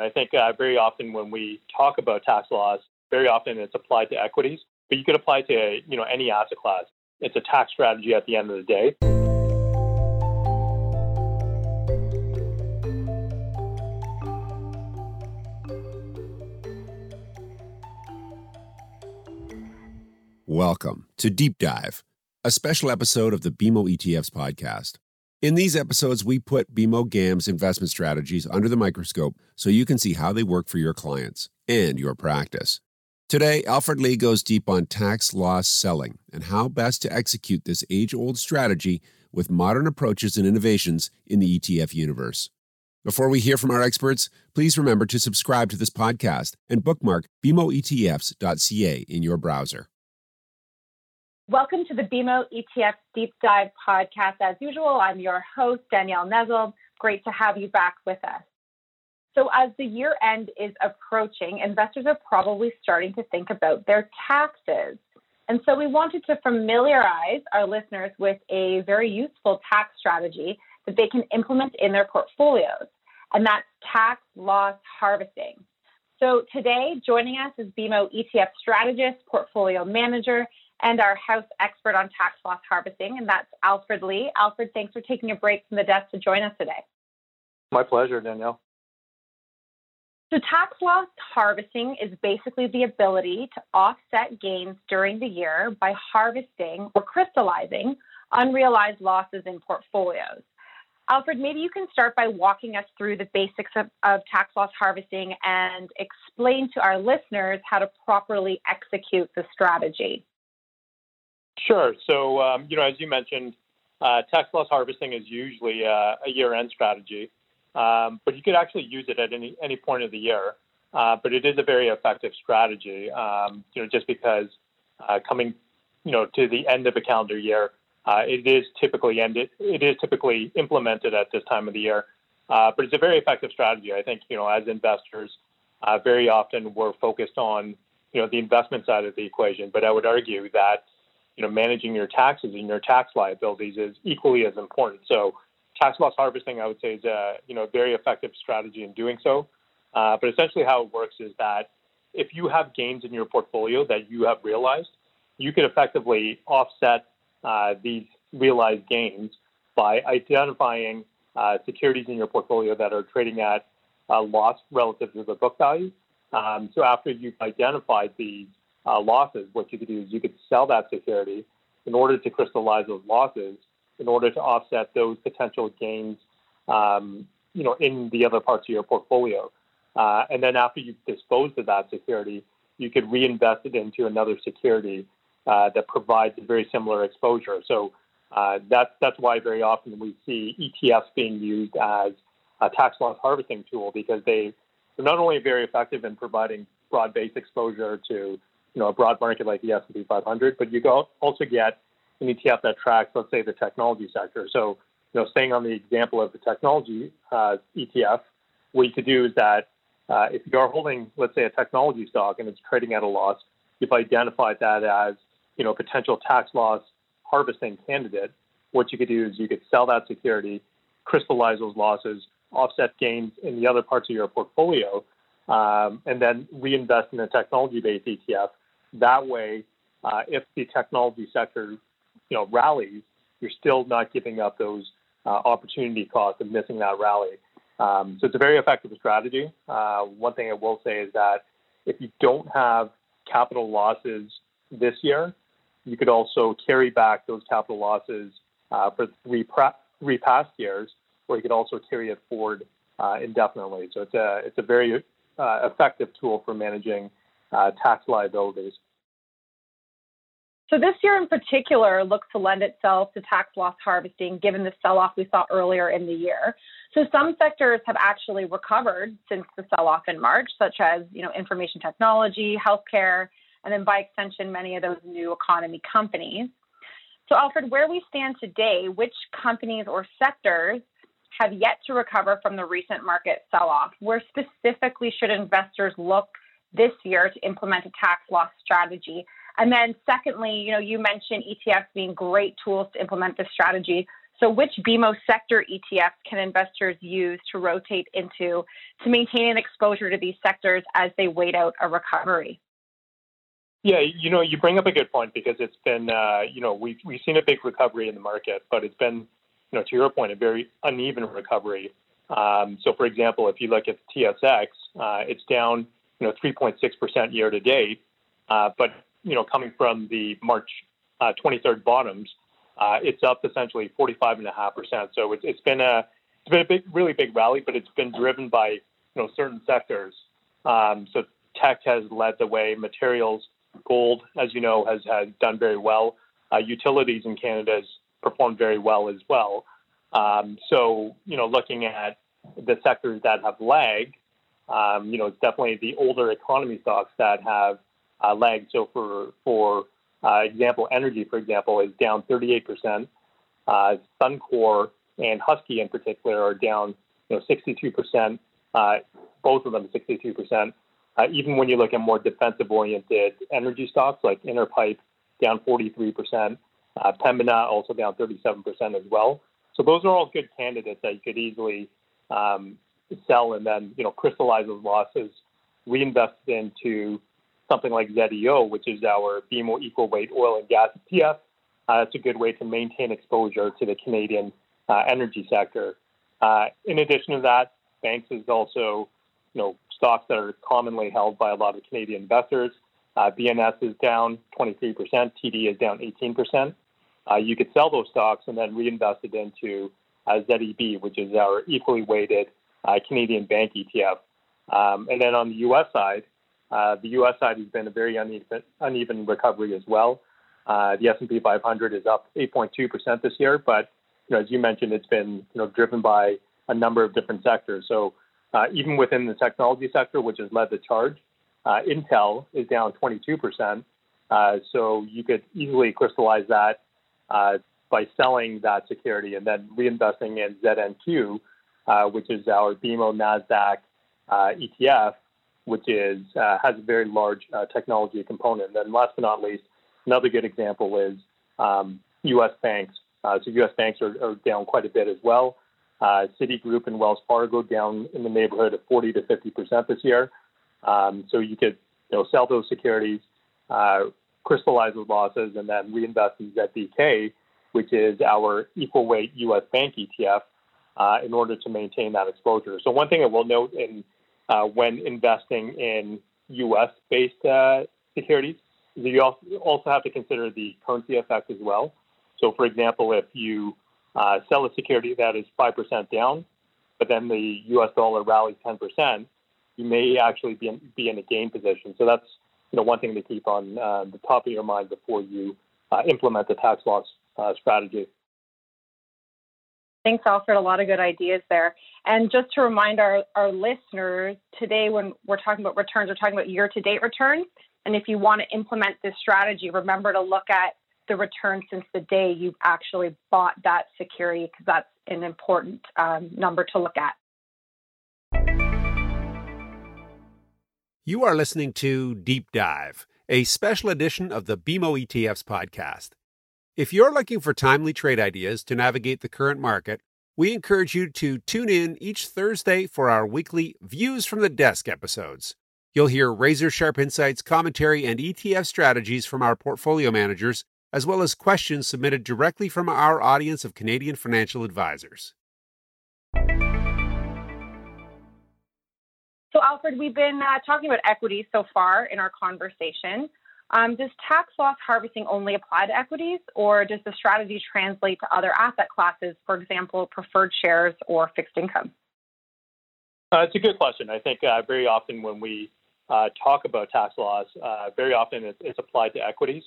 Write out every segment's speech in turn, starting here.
And I think uh, very often when we talk about tax loss, very often it's applied to equities, but you could apply to you know any asset class. It's a tax strategy at the end of the day. Welcome to Deep Dive, a special episode of the BMO ETFs podcast. In these episodes, we put BMO GAM's investment strategies under the microscope so you can see how they work for your clients and your practice. Today, Alfred Lee goes deep on tax loss selling and how best to execute this age old strategy with modern approaches and innovations in the ETF universe. Before we hear from our experts, please remember to subscribe to this podcast and bookmark bmoetfs.ca in your browser. Welcome to the BMO ETF Deep Dive podcast. As usual, I'm your host, Danielle Nezel. Great to have you back with us. So, as the year end is approaching, investors are probably starting to think about their taxes. And so, we wanted to familiarize our listeners with a very useful tax strategy that they can implement in their portfolios, and that's tax loss harvesting. So, today, joining us is BMO ETF strategist, portfolio manager, and our house expert on tax loss harvesting, and that's Alfred Lee. Alfred, thanks for taking a break from the desk to join us today. My pleasure, Danielle. So, tax loss harvesting is basically the ability to offset gains during the year by harvesting or crystallizing unrealized losses in portfolios. Alfred, maybe you can start by walking us through the basics of, of, tax loss harvesting and explain to our listeners how to properly execute the strategy. Sure. So, um, you know, as you mentioned, uh, tax loss harvesting is usually uh, a year-end strategy, um, but you could actually use it at any any point of the year. Uh, but it is a very effective strategy, um, you know, just because uh, coming, you know, to the end of a calendar year, uh, it is typically ended. It is typically implemented at this time of the year, uh, but it's a very effective strategy. I think, you know, as investors, very often we're focused on, you know, the investment side of the equation, but I would argue that you know, managing your taxes and your tax liabilities is equally as important. So, tax loss harvesting, I would say, is a you know very effective strategy in doing so. Uh, but essentially, how it works is that if you have gains in your portfolio that you have realized, you can effectively offset uh, these realized gains by identifying uh, securities in your portfolio that are trading at a loss relative to the book value. Um, so after you've identified these uh, losses, what you could do is you could sell that security in order to crystallize those losses, in order to offset those potential gains, um, you know, in the other parts of your portfolio. Uh, and then after you've disposed of that security, you could reinvest it into another security uh, that provides a very similar exposure. So uh, that's that's why very often we see ETFs being used as a tax loss harvesting tool because they they're not only very effective in providing broad-based exposure to you know, a broad market like the S&P 500, but you also get an ETF that tracks, let's say, the technology sector. So, you know, staying on the example of the technology uh, ETF, what you could do is that uh, if you are holding, let's say, a technology stock and it's trading at a loss, you've identified that as, you know, potential tax loss harvesting candidate. What you could do is you could sell that security, crystallize those losses, offset gains in the other parts of your portfolio, um, and then reinvest in a technology-based ETF that way, uh, if the technology sector, you know, rallies, you're still not giving up those uh, opportunity costs of missing that rally. Um, so it's a very effective strategy. Uh, one thing I will say is that if you don't have capital losses this year, you could also carry back those capital losses uh, for three, three past years, or you could also carry it forward uh, indefinitely. So it's a it's a very uh, effective tool for managing uh, tax liabilities. So this year in particular looks to lend itself to tax loss harvesting given the sell-off we saw earlier in the year. So some sectors have actually recovered since the sell-off in March, such as you know information technology, healthcare, and then by extension many of those new economy companies. So Alfred, where we stand today, which companies or sectors have yet to recover from the recent market sell-off? Where specifically should investors look this year to implement a tax loss strategy? And then secondly, you know, you mentioned ETFs being great tools to implement this strategy. So, which BMO sector ETFs can investors use to rotate into to maintain an exposure to these sectors as they wait out a recovery? Yeah, you know, you bring up a good point because it's been, uh, you know, we've we've seen a big recovery in the market, but it's been, you know, to your point, a very uneven recovery. Um, so, for example, if you look at the TSX, uh, it's down, you know, 3.6% year to date, uh, but you know, coming from the March 23rd uh, bottoms, uh, it's up essentially 45.5%. So it's, it's been a it's been a big, really big rally, but it's been driven by you know certain sectors. Um, so tech has led the way. Materials, gold, as you know, has has done very well. Uh, utilities in Canada has performed very well as well. Um, so you know, looking at the sectors that have lagged, um, you know, it's definitely the older economy stocks that have uh, lagged. So for for uh, example, energy, for example, is down 38%. Uh, Suncor and Husky in particular are down, you know, 62%. Uh, both of them 62%. Uh, even when you look at more defensive-oriented energy stocks like Interpipe, down 43%. Uh, Pembina also down 37% as well. So those are all good candidates that you could easily um, sell and then, you know, crystallize those losses, reinvest into something like ZEO, which is our BMO equal weight oil and gas ETF. Uh, it's a good way to maintain exposure to the Canadian uh, energy sector. Uh, in addition to that, banks is also, you know, stocks that are commonly held by a lot of Canadian investors. Uh, BNS is down 23%, TD is down 18%. Uh, you could sell those stocks and then reinvest it into uh, ZEB, which is our equally weighted Canadian bank ETF. Um, and then on the U.S. side, uh, the U.S. side has been a very uneven, uneven recovery as well. Uh, the S&P 500 is up 8.2% this year, but you know, as you mentioned, it's been you know driven by a number of different sectors. So uh, even within the technology sector, which has led the charge, uh, Intel is down 22%. Uh, so you could easily crystallize that uh, by selling that security and then reinvesting in ZNQ, which is our BMO Nasdaq ETF which is uh, has a very large uh, technology component. And then last but not least, another good example is um, U.S. banks. Uh, so U.S. banks are, are, down quite a bit as well. Uh, Citigroup and Wells Fargo down in the neighborhood of 40 to 50 percent this year. Um, so you could you know sell those securities, uh, crystallize those losses, and then reinvest in ZBK, which is our equal weight U.S. bank ETF, uh, in order to maintain that exposure. So one thing I will note in uh, when investing in U.S. based uh, securities. You also have to consider the currency effect as well. So, for example, if you uh, sell a security that is 5% down, but then the US dollar rallies 10%, you may actually be in, be in a gain position. So, that's you know, one thing to keep on uh, the top of your mind before you uh, implement the tax loss strategy. Thanks, Alfred. A lot of good ideas there. And just to remind our, our listeners, today when we're talking about returns, we're talking about year to date returns. And if you want to implement this strategy, remember to look at the return since the day you've actually bought that security, because that's an important um, number to look at. You are listening to Deep Dive, a special edition of the BMO ETFs podcast. If you're looking for timely trade ideas to navigate the current market, we encourage you to tune in each Thursday for our weekly Views from the Desk episodes. You'll hear razor sharp insights, commentary, and ETF strategies from our portfolio managers, as well as questions submitted directly from our audience of Canadian financial advisors. So, Alfred, we've been uh, talking about equities so far in our conversation. Um, does tax loss harvesting only apply to equities, or does the strategy translate to other asset classes, for example, preferred shares or fixed income? Uh, it's a good question. I think uh, very often when we uh, talk about tax loss, uh, very often it's, it's, applied to equities,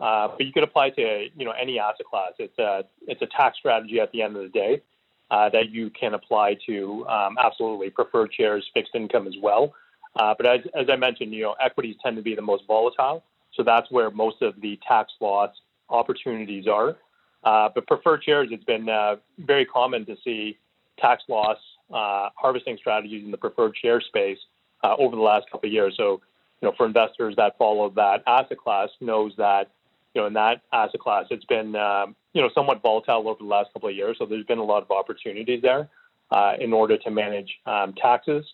uh, but you could apply to you know any asset class. It's a it's a tax strategy at the end of the day uh, that you can apply to um, absolutely preferred shares, fixed income as well. but as, as I mentioned, you know equities tend to be the most volatile. So that's where most of the tax loss opportunities are. Uh, but preferred shares, it's been uh, very common to see tax loss uh, harvesting strategies in the preferred share space uh, over the last couple of years. So, you know, for investors that follow that asset class, knows that, you know, in that asset class, it's been, um, you know, somewhat volatile over the last couple of years. So there's been a lot of opportunities there uh, in order to manage um, taxes.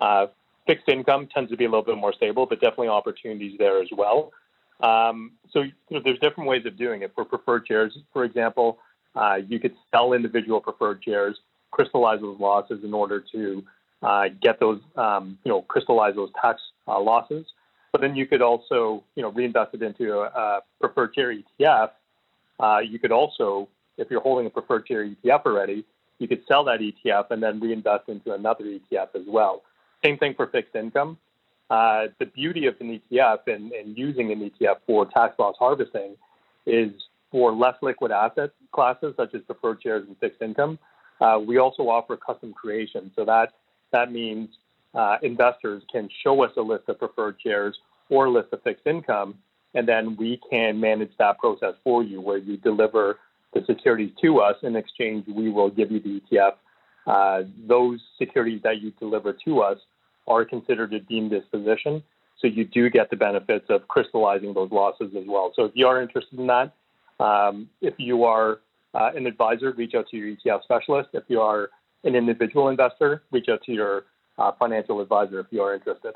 Uh, fixed income tends to be a little bit more stable, but definitely opportunities there as well. Um, so you know, there's different ways of doing it. For preferred shares, for example, uh, you could sell individual preferred shares, crystallize those losses in order to uh, get those, um, you know, crystallize those tax uh, losses. But then you could also, you know, reinvest it into a, a preferred share ETF. Uh, you could also, if you're holding a preferred share ETF already, you could sell that ETF and then reinvest into another ETF as well. Same thing for fixed income. Uh, the beauty of an ETF and, and, using an ETF for tax loss harvesting is for less liquid asset classes such as preferred shares and fixed income. Uh, we also offer custom creation, so that that means uh, investors can show us a list of preferred shares or a list of fixed income, and then we can manage that process for you, where you deliver the securities to us. In exchange, we will give you the ETF. Uh, those securities that you deliver to us are considered a deemed disposition. So you do get the benefits of crystallizing those losses as well. So if you are interested in that, um, if you are uh, an advisor, reach out to your ETF specialist. If you are an individual investor, reach out to your uh, financial advisor if you are interested.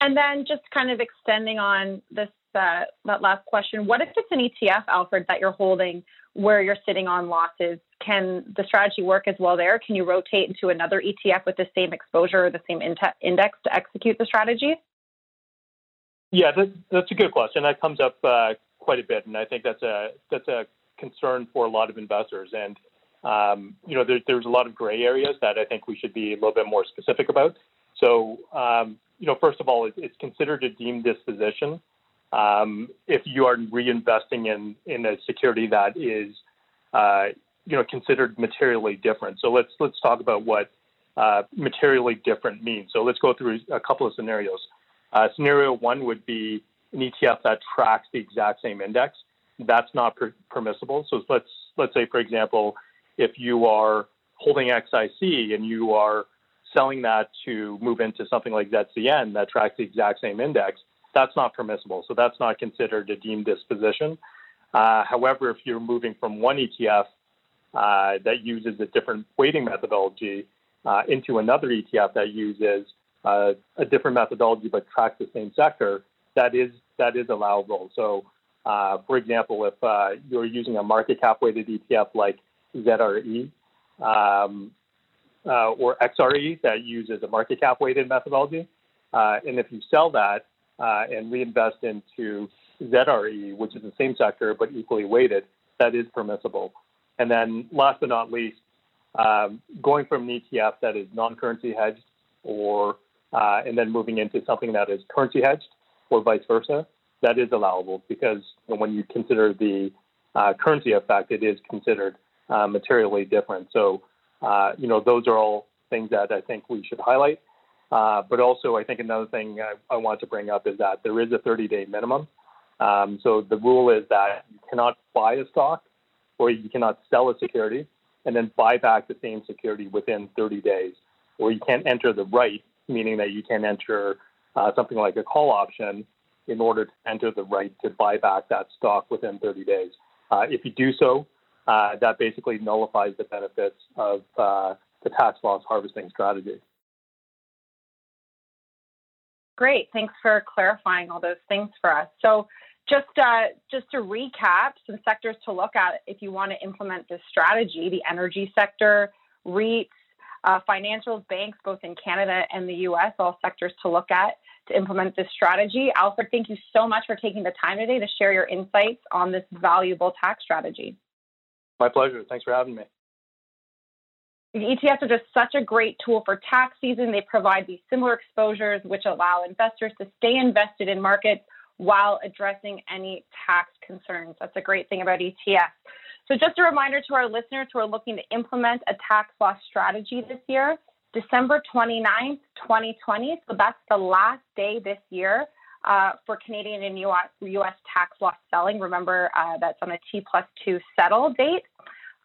And then just kind of extending on this uh, that last question, what if it's an ETF, Alfred, that you're holding where you're sitting on losses? Can the strategy work as well there? Can you rotate into another ETF with the same exposure or the same index to execute the strategy? Yeah, that, that's a good question. That comes up uh, quite a bit, and I think that's a that's a concern for a lot of investors. And um, you know, there, there's a lot of gray areas that I think we should be a little bit more specific about. So, um, you know, first of all, it, it's considered a deemed disposition um, if you are reinvesting in in a security that is uh, you know considered materially different. So let's let's talk about what uh, materially different means. So let's go through a couple of scenarios. Uh, scenario one would be an ETF that tracks the exact same index. That's not per- permissible. So let's let's say, for example, if you are holding XIC and you are selling that to move into something like ZCN that tracks the exact same index, that's not permissible. So that's not considered a deemed disposition. Uh, however, if you're moving from one ETF uh, that uses a different weighting methodology uh, into another ETF that uses uh, a different methodology but tracks the same sector, that is that is allowable. So, uh, for example, if uh, you're using a market cap weighted ETF like ZRE um, or XRE that uses a market cap weighted methodology, and if you sell that, uh, and reinvest into ZRE, which is the same sector but equally weighted, that is permissible. And then last but not least, um, going from an ETF that is non-currency hedged or uh, and then moving into something that is currency hedged or vice versa, that is allowable because when you consider the uh, currency effect, it is considered uh, materially different. So, uh, you know, those are all things that I think we should highlight. Uh, but also, I think another thing I, I, want to bring up is that there is a 30 day minimum. Um, so the rule is that you cannot buy a stock or you cannot sell a security and then buy back the same security within 30 days. Or you can't enter the right, meaning that you can't enter uh, something like a call option in order to enter the right to buy back that stock within 30 days. Uh, if you do so, uh, that basically nullifies the benefits of uh, the tax loss harvesting strategy. Great. Thanks for clarifying all those things for us. So just uh, just to recap, some sectors to look at if you want to implement this strategy: the energy sector, REITs, uh, financials, banks, both in Canada and the U.S. All sectors to look at to implement this strategy. Alfred, thank you so much for taking the time today to share your insights on this valuable tax strategy. My pleasure. Thanks for having me. The ETFs are just such a great tool for tax season. They provide these similar exposures, which allow investors to stay invested in markets while addressing any tax concerns. That's a great thing about ETFs. So, just a reminder to our listeners who are looking to implement a tax loss strategy this year, December 29th, 2020. So, that's the last day this year uh, for Canadian and US, US tax loss selling. Remember, uh, that's on a T plus two settle date.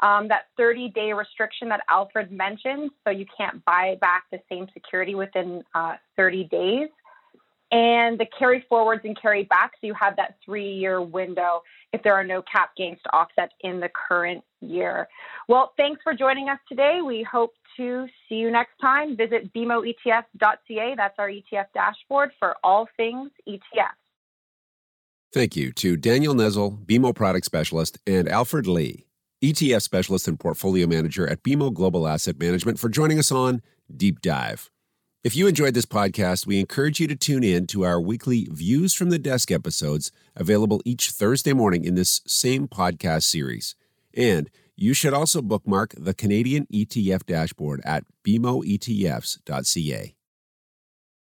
Um, that 30 day restriction that Alfred mentioned, so you can't buy back the same security within uh, 30 days. and the carry forwards and carry backs. So you have that three year window if there are no cap gains to offset in the current year. Well, thanks for joining us today. We hope to see you next time. Visit bmoetf.ca. That's our ETF dashboard for all things ETF. Thank you to Danielle Nezel, BMO product specialist, and Alfred Lee, ETF specialist and portfolio manager at BMO Global Asset Management, for joining us on Deep Dive. If you enjoyed this podcast, we encourage you to tune in to our weekly Views from the Desk episodes, available each Thursday morning in this same podcast series. And you should also bookmark the Canadian ETF dashboard at bmoetfs.ca.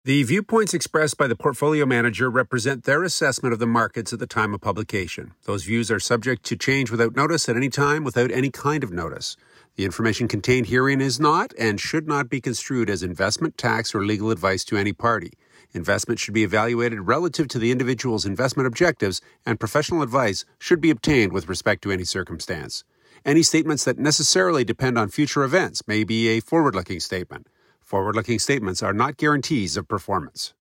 The viewpoints expressed by the portfolio manager represent their assessment of the markets at the time of publication. Those views are subject to change without notice at any time without any kind of notice. The information contained herein is not and should not be construed as investment, tax, or legal advice to any party. Investment should be evaluated relative to the individual's investment objectives, and professional advice should be obtained with respect to any circumstance. Any statements that necessarily depend on future events may be a forward looking statement. Forward looking statements are not guarantees of performance.